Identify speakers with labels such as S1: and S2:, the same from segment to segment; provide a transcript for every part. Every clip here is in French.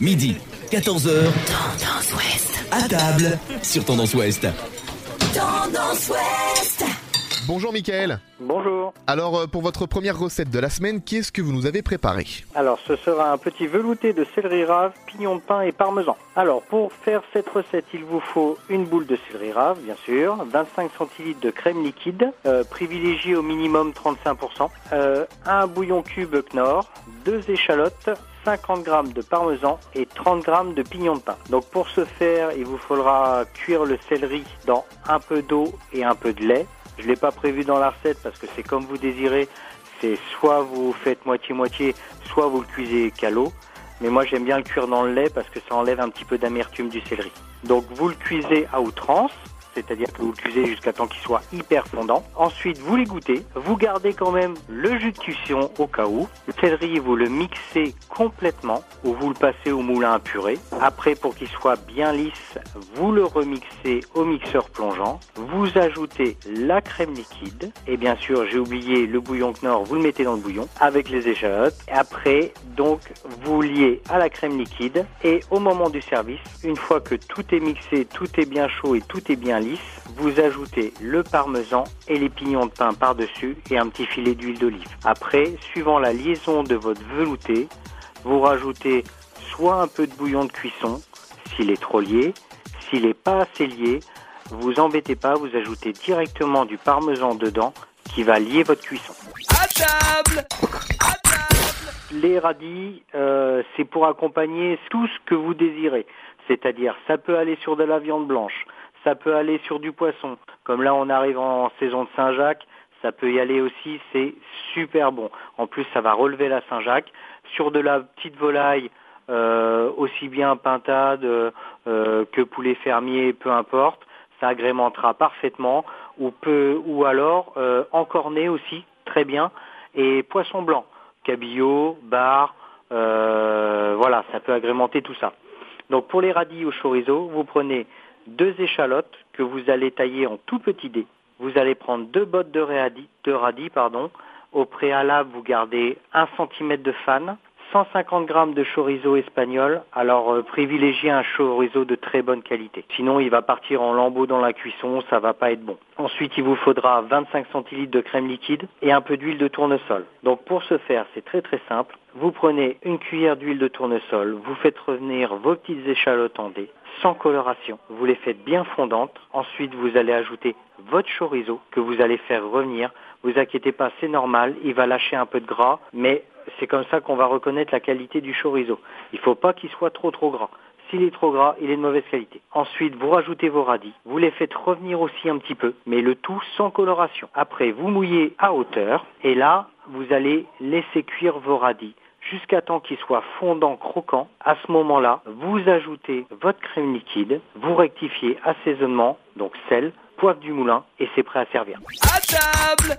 S1: Midi, 14h. Tendance Ouest. À table sur Tendance Ouest.
S2: Tendance Ouest.
S3: Bonjour Mickaël.
S4: Bonjour.
S3: Alors euh, pour votre première recette de la semaine, qu'est-ce que vous nous avez préparé?
S4: Alors ce sera un petit velouté de céleri rave, pignon de pain et parmesan. Alors pour faire cette recette, il vous faut une boule de céleri rave, bien sûr, 25 centilitres de crème liquide, euh, privilégié au minimum 35%, euh, un bouillon cube Knorr, deux échalotes, 50 g de parmesan et 30 g de pignon de pain. Donc pour ce faire, il vous faudra cuire le céleri dans un peu d'eau et un peu de lait. Je ne l'ai pas prévu dans la recette parce que c'est comme vous désirez. C'est soit vous faites moitié-moitié, soit vous le cuisez qu'à l'eau. Mais moi j'aime bien le cuire dans le lait parce que ça enlève un petit peu d'amertume du céleri. Donc vous le cuisez à outrance c'est-à-dire que vous le cuisez jusqu'à temps qu'il soit hyper fondant. Ensuite, vous l'égouttez, vous gardez quand même le jus de cuisson au cas où. Le céleri, vous le mixez complètement ou vous le passez au moulin à purée. Après, pour qu'il soit bien lisse, vous le remixez au mixeur plongeant. Vous ajoutez la crème liquide et bien sûr, j'ai oublié le bouillon Knorr, vous le mettez dans le bouillon avec les échalotes. Après, donc, vous liez à la crème liquide et au moment du service, une fois que tout est mixé, tout est bien chaud et tout est bien lisse, vous ajoutez le parmesan et les pignons de pain par-dessus et un petit filet d'huile d'olive. Après, suivant la liaison de votre velouté, vous rajoutez soit un peu de bouillon de cuisson, s'il est trop lié, s'il n'est pas assez lié, vous embêtez pas, vous ajoutez directement du parmesan dedans qui va lier votre cuisson.
S1: À table
S4: Les radis, euh, c'est pour accompagner tout ce que vous désirez. C'est-à-dire, ça peut aller sur de la viande blanche, ça peut aller sur du poisson. Comme là, on arrive en saison de Saint-Jacques, ça peut y aller aussi, c'est super bon. En plus, ça va relever la Saint-Jacques. Sur de la petite volaille, euh, aussi bien pintade euh, que poulet fermier, peu importe, ça agrémentera parfaitement. Ou, peut, ou alors euh, encorné aussi, très bien. Et poisson blanc, cabillaud, bar, euh, voilà, ça peut agrémenter tout ça. Donc pour les radis au chorizo, vous prenez deux échalotes que vous allez tailler en tout petits dés. Vous allez prendre deux bottes de radis. Au préalable, vous gardez un centimètre de fan, 150 g de chorizo espagnol. Alors euh, privilégiez un chorizo de très bonne qualité. Sinon, il va partir en lambeaux dans la cuisson, ça va pas être bon. Ensuite, il vous faudra 25 centilitres de crème liquide et un peu d'huile de tournesol. Donc pour ce faire, c'est très très simple. Vous prenez une cuillère d'huile de tournesol, vous faites revenir vos petites échalotes en dés, sans coloration. Vous les faites bien fondantes. Ensuite, vous allez ajouter votre chorizo que vous allez faire revenir. Vous inquiétez pas, c'est normal, il va lâcher un peu de gras, mais c'est comme ça qu'on va reconnaître la qualité du chorizo. Il ne faut pas qu'il soit trop trop gras. S'il est trop gras, il est de mauvaise qualité. Ensuite, vous rajoutez vos radis. Vous les faites revenir aussi un petit peu, mais le tout sans coloration. Après, vous mouillez à hauteur et là, vous allez laisser cuire vos radis jusqu'à temps qu'ils soient fondants, croquants. À ce moment-là, vous ajoutez votre crème liquide, vous rectifiez assaisonnement, donc sel, poivre du moulin, et c'est prêt à servir.
S1: À table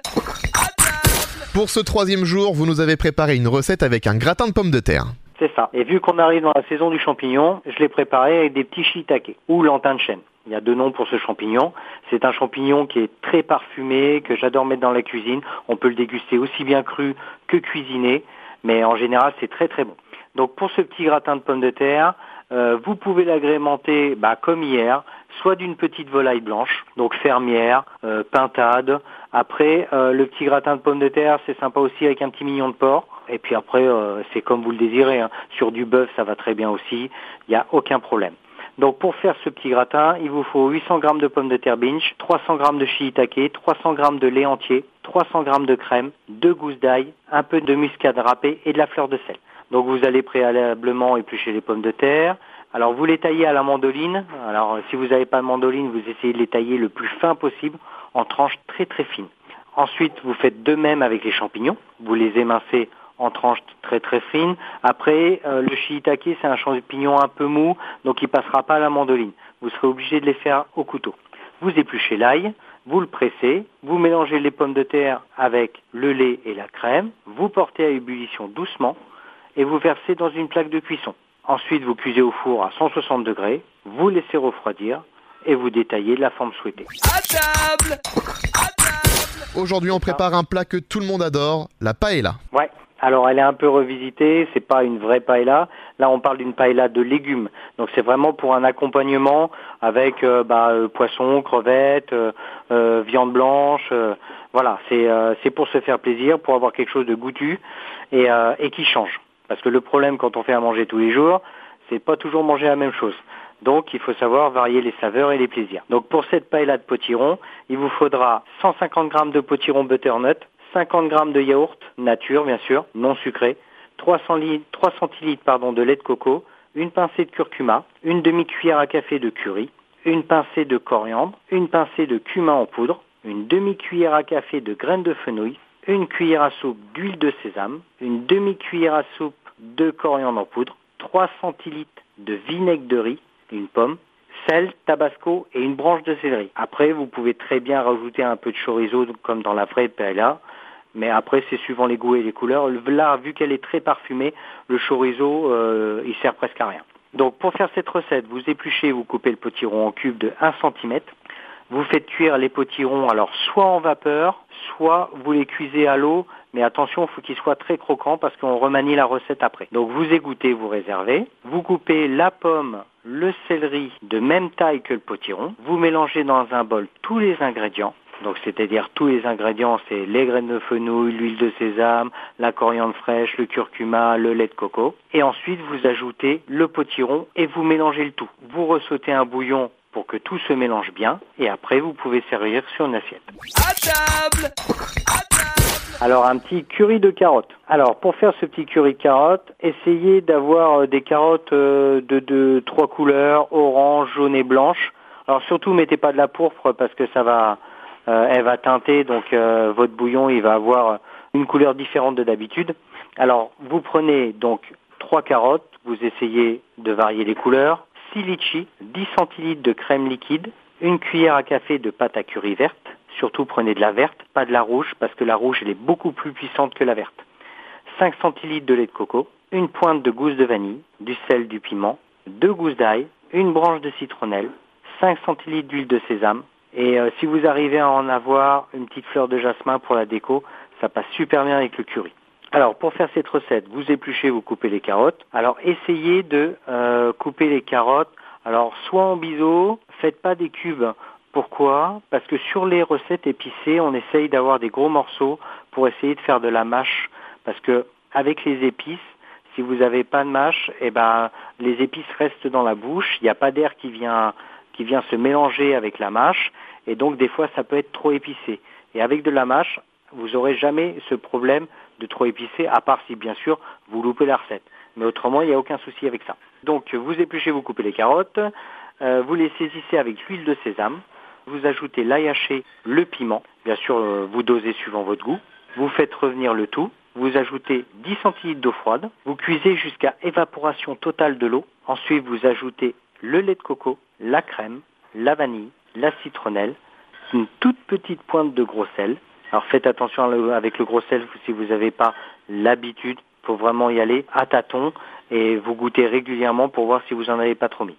S3: Pour ce troisième jour, vous nous avez préparé une recette avec un gratin de pommes de terre.
S4: C'est ça. Et vu qu'on arrive dans la saison du champignon, je l'ai préparé avec des petits shiitake ou lantin de chêne. Il y a deux noms pour ce champignon. C'est un champignon qui est très parfumé, que j'adore mettre dans la cuisine. On peut le déguster aussi bien cru que cuisiné, mais en général c'est très très bon. Donc pour ce petit gratin de pommes de terre, euh, vous pouvez l'agrémenter bah, comme hier, soit d'une petite volaille blanche, donc fermière, euh, pintade. Après, euh, le petit gratin de pommes de terre, c'est sympa aussi avec un petit mignon de porc. Et puis après, euh, c'est comme vous le désirez. hein. Sur du bœuf, ça va très bien aussi. Il n'y a aucun problème. Donc pour faire ce petit gratin, il vous faut 800 g de pommes de terre binge, 300 g de shiitake, 300 g de lait entier, 300 g de crème, deux gousses d'ail, un peu de muscade râpée et de la fleur de sel. Donc vous allez préalablement éplucher les pommes de terre. Alors vous les taillez à la mandoline. Alors si vous n'avez pas de mandoline, vous essayez de les tailler le plus fin possible en tranches très très fines. Ensuite, vous faites de même avec les champignons. Vous les émincez en tranches très très fines. Après, euh, le shiitake, c'est un champignon un peu mou, donc il passera pas à la mandoline. Vous serez obligé de les faire au couteau. Vous épluchez l'ail, vous le pressez, vous mélangez les pommes de terre avec le lait et la crème, vous portez à ébullition doucement et vous versez dans une plaque de cuisson. Ensuite, vous cuisez au four à 160 degrés, vous laissez refroidir et vous détaillez de la forme souhaitée.
S1: À table
S3: Aujourd'hui, on prépare un plat que tout le monde adore, la paella.
S4: Ouais, Alors elle est un peu revisitée, c'est pas une vraie paella. Là on parle d'une paella de légumes. Donc c'est vraiment pour un accompagnement avec euh, bah, euh, poisson, crevettes, euh, viande blanche. voilà, c'est c'est pour se faire plaisir, pour avoir quelque chose de goûtu et, et qui change. Parce que le problème quand on fait à manger tous les jours, c'est pas toujours manger la même chose. Donc il faut savoir varier les saveurs et les plaisirs. Donc pour cette paella de potiron, il vous faudra 150 g de potiron butternut, 50 g de yaourt nature bien sûr, non sucré, 300, litres, 3 centilitres pardon, de lait de coco, une pincée de curcuma, une demi-cuillère à café de curry, une pincée de coriandre, une pincée de cumin en poudre, une demi-cuillère à café de graines de fenouil, une cuillère à soupe d'huile de sésame, une demi-cuillère à soupe de coriandre en poudre, 3 centilitres de vinaigre de riz, une pomme, sel, tabasco et une branche de céleri. Après, vous pouvez très bien rajouter un peu de chorizo comme dans la vraie paella. Mais après, c'est suivant les goûts et les couleurs. Là, vu qu'elle est très parfumée, le chorizo, euh, il sert presque à rien. Donc, pour faire cette recette, vous épluchez, vous coupez le potiron en cubes de 1 cm. Vous faites cuire les potirons, alors soit en vapeur, soit vous les cuisez à l'eau, mais attention, il faut qu'ils soient très croquants parce qu'on remanie la recette après. Donc vous égouttez, vous réservez, vous coupez la pomme, le céleri de même taille que le potiron, vous mélangez dans un bol tous les ingrédients, donc c'est-à-dire tous les ingrédients, c'est les graines de fenouil, l'huile de sésame, la coriandre fraîche, le curcuma, le lait de coco. Et ensuite vous ajoutez le potiron et vous mélangez le tout. Vous ressautez un bouillon pour que tout se mélange bien et après vous pouvez servir sur une assiette.
S1: À table
S4: alors un petit curry de carottes. Alors pour faire ce petit curry de carottes, essayez d'avoir euh, des carottes euh, de, de trois couleurs, orange, jaune et blanche. Alors surtout mettez pas de la pourpre parce que ça va, euh, elle va teinter, donc votre bouillon il va avoir une couleur différente de d'habitude. Alors vous prenez donc trois carottes, vous essayez de varier les couleurs, 6 litchis, 10 centilitres de crème liquide, une cuillère à café de pâte à curry verte, surtout prenez de la verte, pas de la rouge, parce que la rouge elle est beaucoup plus puissante que la verte. 5 centilitres de lait de coco, une pointe de gousse de vanille, du sel, du piment, deux gousses d'ail, une branche de citronnelle, 5 centilitres d'huile de sésame, et euh, si vous arrivez à en avoir une petite fleur de jasmin pour la déco, ça passe super bien avec le curry. Alors pour faire cette recette, vous épluchez, vous coupez les carottes. Alors essayez de euh, couper les carottes. Alors soit en biseau, faites pas des cubes. Pourquoi? Parce que sur les recettes épicées, on essaye d'avoir des gros morceaux pour essayer de faire de la mâche. Parce que avec les épices, si vous n'avez pas de mâche, eh ben les épices restent dans la bouche. Il n'y a pas d'air qui vient qui vient se mélanger avec la mâche, et donc des fois ça peut être trop épicé. Et avec de la mâche, vous n'aurez jamais ce problème de trop épicé, à part si bien sûr vous loupez la recette. Mais autrement, il n'y a aucun souci avec ça. Donc vous épluchez, vous coupez les carottes, euh, vous les saisissez avec l'huile de sésame, vous ajoutez l'ail haché, le piment, bien sûr euh, vous dosez suivant votre goût, vous faites revenir le tout, vous ajoutez 10 centilitres d'eau froide, vous cuisez jusqu'à évaporation totale de l'eau, ensuite vous ajoutez le lait de coco, la crème, la vanille, la citronnelle, une toute petite pointe de gros sel, alors faites attention avec le gros sel si vous n'avez pas l'habitude. Il faut vraiment y aller à tâtons et vous goûtez régulièrement pour voir si vous n'en avez pas trop mis.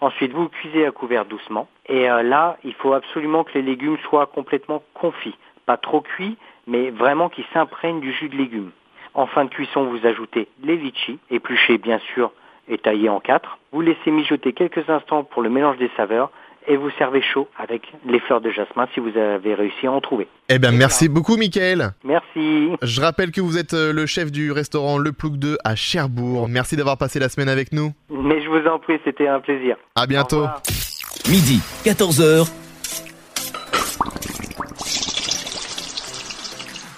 S4: Ensuite, vous cuisez à couvert doucement. Et euh, là, il faut absolument que les légumes soient complètement confits. Pas trop cuits, mais vraiment qu'ils s'imprègnent du jus de légumes. En fin de cuisson, vous ajoutez les litchis, épluchés bien sûr et taillés en quatre. Vous laissez mijoter quelques instants pour le mélange des saveurs et vous servez chaud avec les fleurs de jasmin si vous avez réussi à en trouver.
S3: Eh bien, merci beaucoup, Mickaël.
S4: Merci.
S3: Je rappelle que vous êtes euh, le chef du restaurant Le Plouc 2 à Cherbourg. Merci d'avoir passé la semaine avec nous.
S4: Mais je vous en prie, c'était un plaisir.
S3: À bientôt.
S1: Midi, 14h.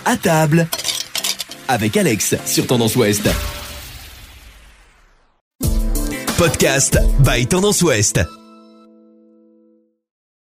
S1: À table. Avec Alex sur Tendance Ouest. Podcast by Tendance Ouest.